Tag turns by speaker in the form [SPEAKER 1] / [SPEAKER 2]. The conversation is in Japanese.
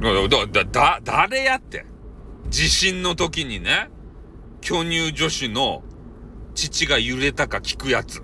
[SPEAKER 1] だ、だ、誰やって？地震の時にね、巨乳女子の父が揺れたか聞くやつ。